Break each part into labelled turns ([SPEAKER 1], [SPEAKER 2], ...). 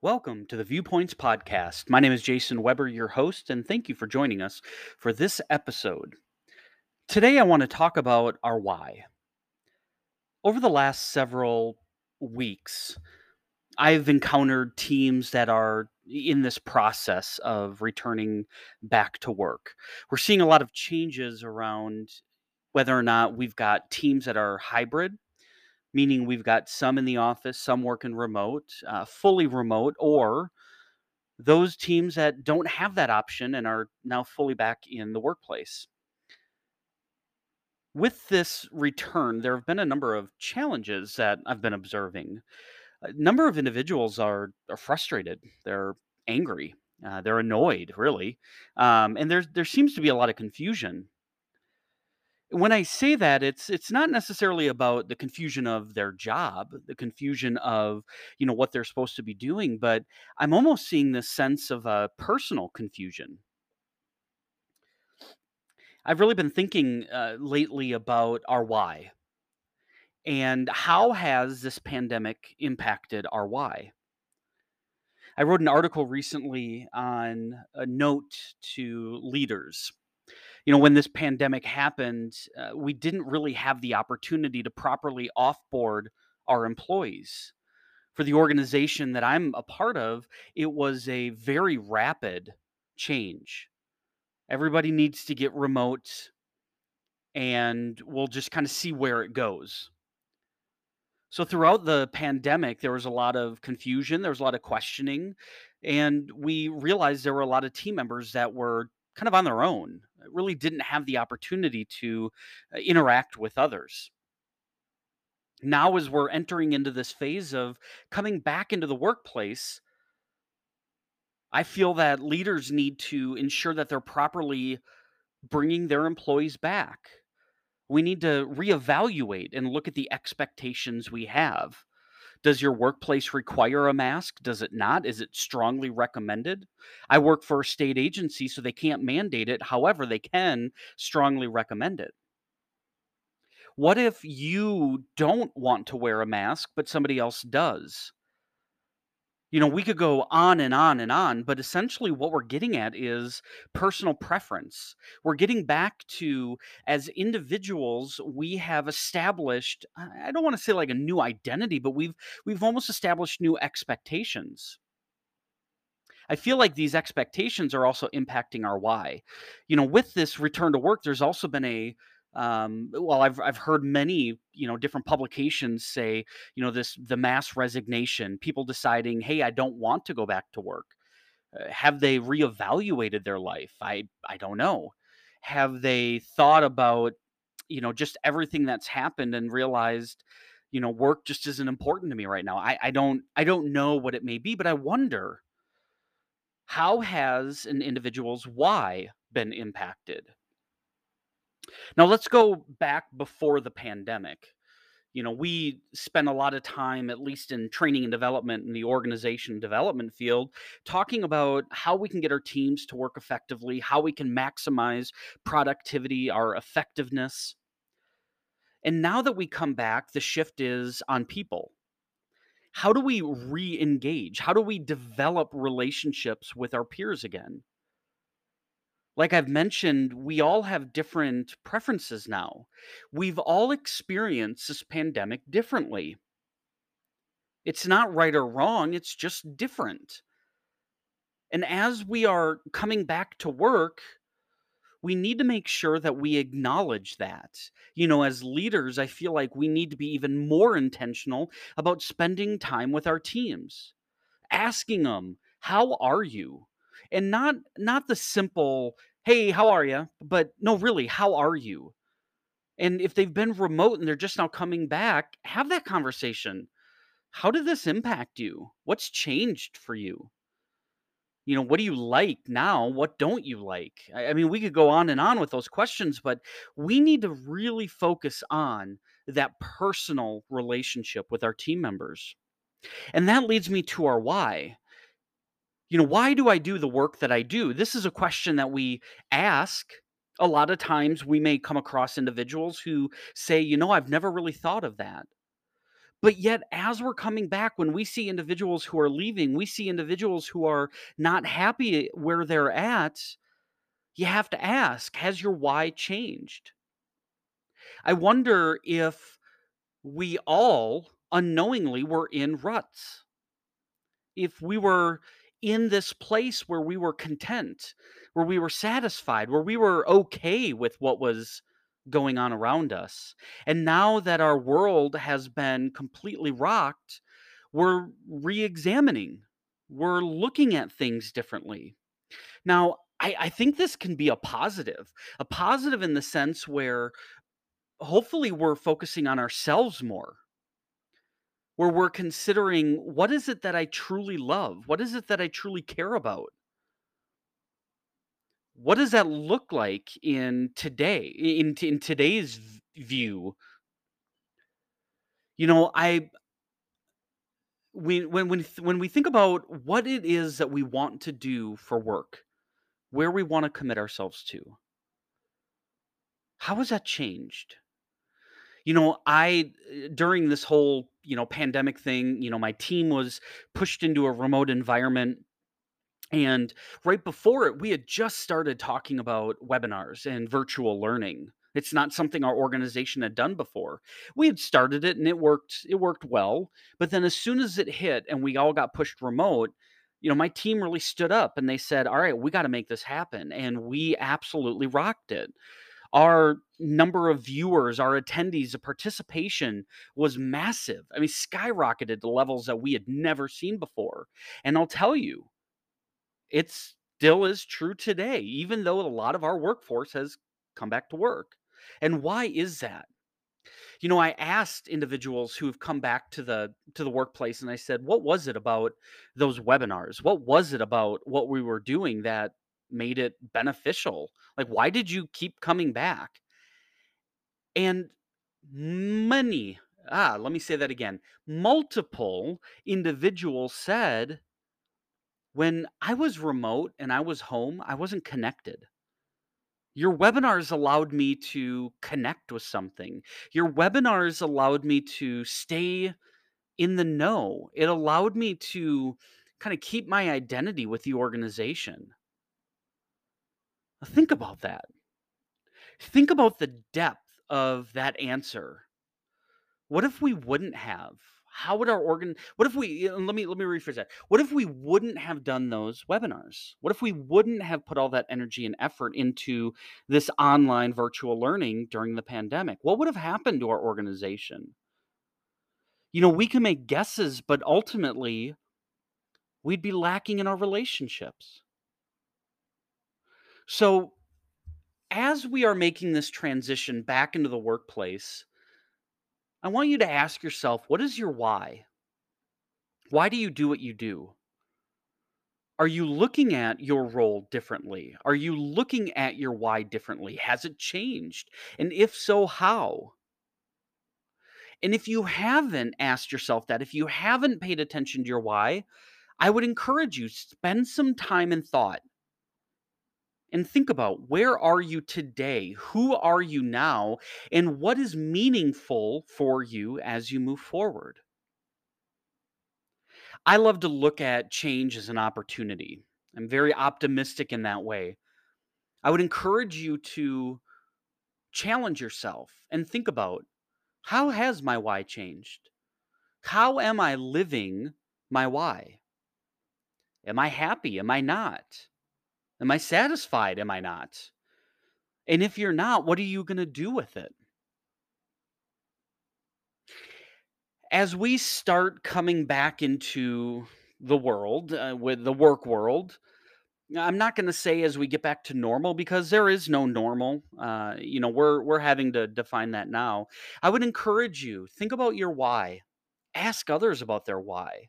[SPEAKER 1] Welcome to the Viewpoints Podcast. My name is Jason Weber, your host, and thank you for joining us for this episode. Today, I want to talk about our why. Over the last several weeks, I've encountered teams that are in this process of returning back to work. We're seeing a lot of changes around whether or not we've got teams that are hybrid meaning we've got some in the office, some working remote, uh, fully remote, or those teams that don't have that option and are now fully back in the workplace. With this return, there have been a number of challenges that I've been observing. A number of individuals are, are frustrated, they're angry, uh, they're annoyed, really, um, and there there seems to be a lot of confusion when I say that, it's it's not necessarily about the confusion of their job, the confusion of, you know, what they're supposed to be doing, but I'm almost seeing this sense of a personal confusion. I've really been thinking uh, lately about our why and how has this pandemic impacted our why. I wrote an article recently on a note to leaders you know, when this pandemic happened, uh, we didn't really have the opportunity to properly offboard our employees. For the organization that I'm a part of, it was a very rapid change. Everybody needs to get remote, and we'll just kind of see where it goes. So, throughout the pandemic, there was a lot of confusion, there was a lot of questioning, and we realized there were a lot of team members that were kind of on their own, really didn't have the opportunity to uh, interact with others. Now, as we're entering into this phase of coming back into the workplace, I feel that leaders need to ensure that they're properly bringing their employees back. We need to reevaluate and look at the expectations we have. Does your workplace require a mask? Does it not? Is it strongly recommended? I work for a state agency, so they can't mandate it. However, they can strongly recommend it. What if you don't want to wear a mask, but somebody else does? You know, we could go on and on and on, but essentially what we're getting at is personal preference. We're getting back to, as individuals, we have established, I don't want to say like a new identity, but we've we've almost established new expectations. I feel like these expectations are also impacting our why. You know, with this return to work, there's also been a um, well, I've I've heard many you know different publications say you know this the mass resignation, people deciding, hey, I don't want to go back to work. Uh, have they reevaluated their life? I I don't know. Have they thought about you know just everything that's happened and realized you know work just isn't important to me right now? I I don't I don't know what it may be, but I wonder how has an individual's why been impacted? Now let's go back before the pandemic. You know, we spent a lot of time, at least in training and development in the organization development field, talking about how we can get our teams to work effectively, how we can maximize productivity, our effectiveness. And now that we come back, the shift is on people. How do we re engage? How do we develop relationships with our peers again? Like I've mentioned, we all have different preferences now. We've all experienced this pandemic differently. It's not right or wrong, it's just different. And as we are coming back to work, we need to make sure that we acknowledge that. You know, as leaders, I feel like we need to be even more intentional about spending time with our teams, asking them, "How are you?" And not not the simple "Hey, how are you?" But no, really, how are you? And if they've been remote and they're just now coming back, have that conversation. How did this impact you? What's changed for you? You know, what do you like now? What don't you like? I, mean, we could go on and on with those questions, but we need to really focus on that personal relationship with our team members. And that leads me to our why you know, why do I do the work that I do? This is a question that we ask. A lot of times we may come across individuals who say, you know, I've never really thought of that. But yet, as we're coming back, when we see individuals who are leaving, we see individuals who are not happy where they're at. You have to ask, has your why changed? I wonder if we all unknowingly were in ruts. If we were in this place where we were content, where we were satisfied, where we were okay with what was going on around us. And now that our world has been completely rocked, we're re examining, we're looking at things differently. Now, I, I think this can be a positive, a positive in the sense where hopefully we're focusing on ourselves more where we're considering what is it that I truly love? What is it that I truly care about? What does that look like in today in in today's view? You know, I we when when when we think about what it is that we want to do for work, where we want to commit ourselves to, how has that changed? You know, I uh, during this whole, you know, pandemic thing, you know, my team was pushed into a remote environment and right before it, we had just started talking about webinars and virtual learning. It's not something our organization had done before. We had started it and it worked it worked well, but then as soon as it hit and we all got pushed remote, you know, my team really stood up and they said, "All right, we got to make this happen." And we absolutely rocked it our number of viewers, our attendees, the participation was massive. I mean, skyrocketed to levels that we had never seen before. And I'll tell you, it still is true today, even though a lot of our workforce has come back to work. And why is that? You know, I asked individuals who have come back to the to the workplace and I said, "What was it about those webinars? What was it about what we were doing that made it beneficial? Like why did you keep coming back?" And many, ah, let me say that again. Multiple individuals said, "When I was remote and I was home, I wasn't connected." Your webinars allowed me to connect with something. Your webinars allowed me to stay in the know. It allowed me to kind of keep my identity with the organization. Think about that. Think about the depth of that answer. What if we wouldn't have? How would our organ what if we let me let me rephrase that. What if we wouldn't have done those webinars? What if we wouldn't have put all that energy and effort into this online virtual learning during the pandemic? What would have happened to our organization? You know, we can make guesses, but ultimately we'd be lacking in our relationships. So, as we are making this transition back into the workplace, I want you to ask yourself, what is your why? Why do you do what you do? Are you looking at your role differently? Are you looking at your why differently? Has it changed? And if so, how? And if you haven't asked yourself that, if you haven't paid attention to your why, I would encourage you spend some time and thought and think about where are you today? Who are you now? And what is meaningful for you as you move forward? I love to look at change as an opportunity. I'm very optimistic in that way. I would encourage you to challenge yourself and think about how has my why changed? How am I living my why? Am I happy? Am I not? Am I satisfied? Am I not? And if you're not, what are you going to do with it? As we start coming back into the world, uh, with the work world, I'm not going to say as we get back to normal because there is no normal. Uh, you know, we're we're having to define that now. I would encourage you think about your why. Ask others about their why.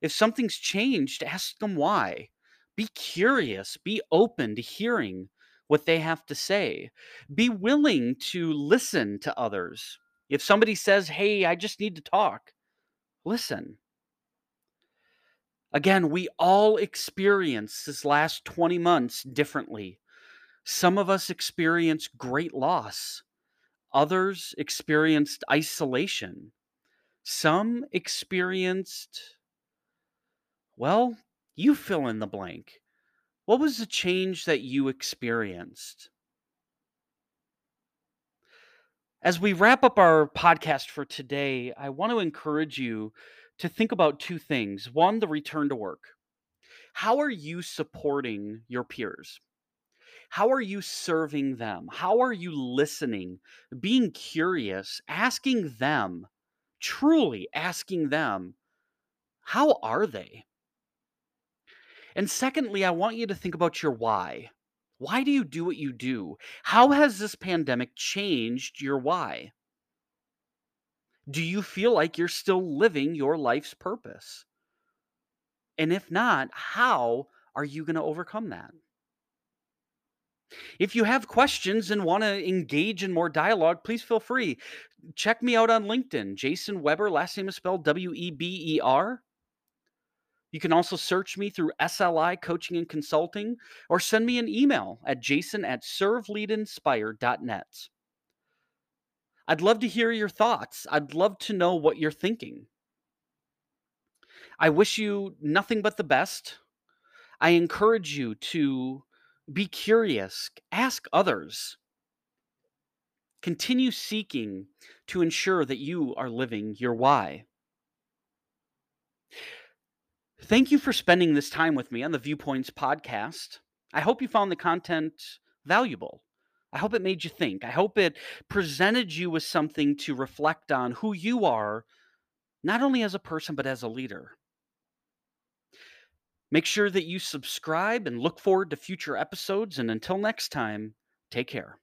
[SPEAKER 1] If something's changed, ask them why. Be curious, be open to hearing what they have to say. Be willing to listen to others. If somebody says, "Hey, I just need to talk," listen. Again, we all experience this last 20 months differently. Some of us experienced great loss, others experienced isolation. Some experienced, well, you fill in the blank. What was the change that you experienced? As we wrap up our podcast for today, I want to encourage you to think about two things. One, the return to work. How are you supporting your peers? How are you serving them? How are you listening, being curious, asking them, truly asking them, how are they? And secondly, I want you to think about your why. Why do you do what you do? How has this pandemic changed your why? Do you feel like you're still living your life's purpose? And if not, how are you going to overcome that? If you have questions and want to engage in more dialogue, please feel free. Check me out on LinkedIn, Jason Weber. Last name is spelled W E B E R. You can also search me through SLI Coaching and Consulting or send me an email at jason at serveleadinspire.net. I'd love to hear your thoughts. I'd love to know what you're thinking. I wish you nothing but the best. I encourage you to be curious, ask others. Continue seeking to ensure that you are living your why. Thank you for spending this time with me on the Viewpoints podcast. I hope you found the content valuable. I hope it made you think. I hope it presented you with something to reflect on who you are, not only as a person, but as a leader. Make sure that you subscribe and look forward to future episodes. And until next time, take care.